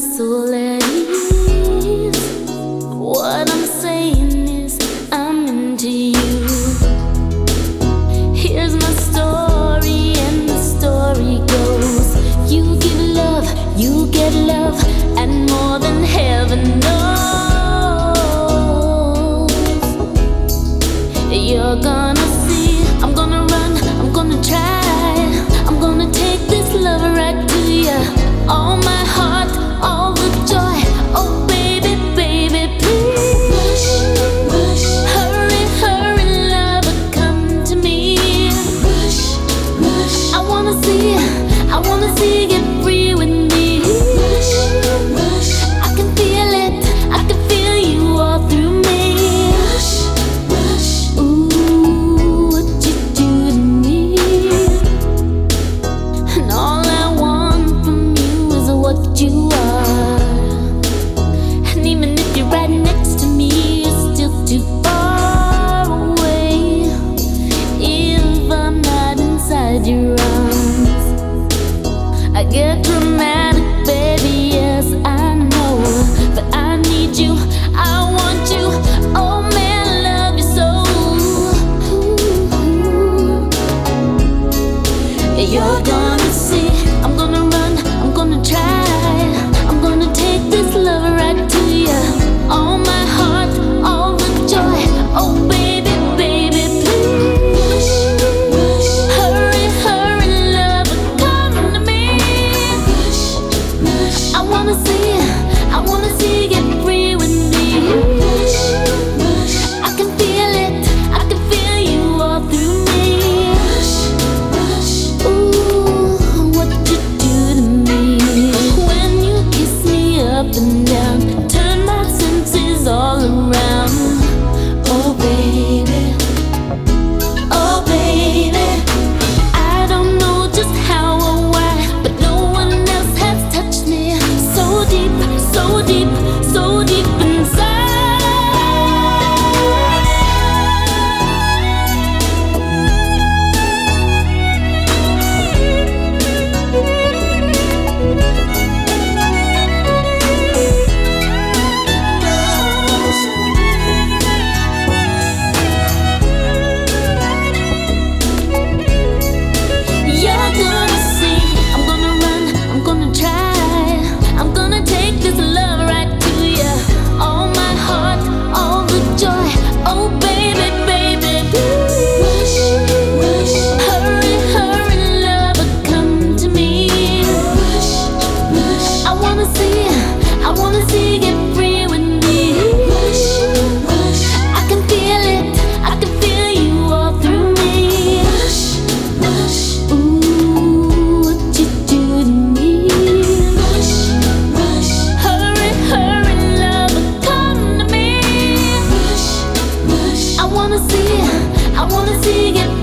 soul at ease. What I'm saying is, I'm into you. Here's my story, and the story goes You give love, you get love, and more than heaven knows. You're gonna see, I'm gonna run, I'm gonna try, I'm gonna take this love right to you. All my I get dramatic, baby, yes, I know. But I need you, I want you. Oh man, I love you so. Ooh. You're gonna see, I'm gonna run, I'm gonna try. so deep, so deep. wanna see, I wanna see it.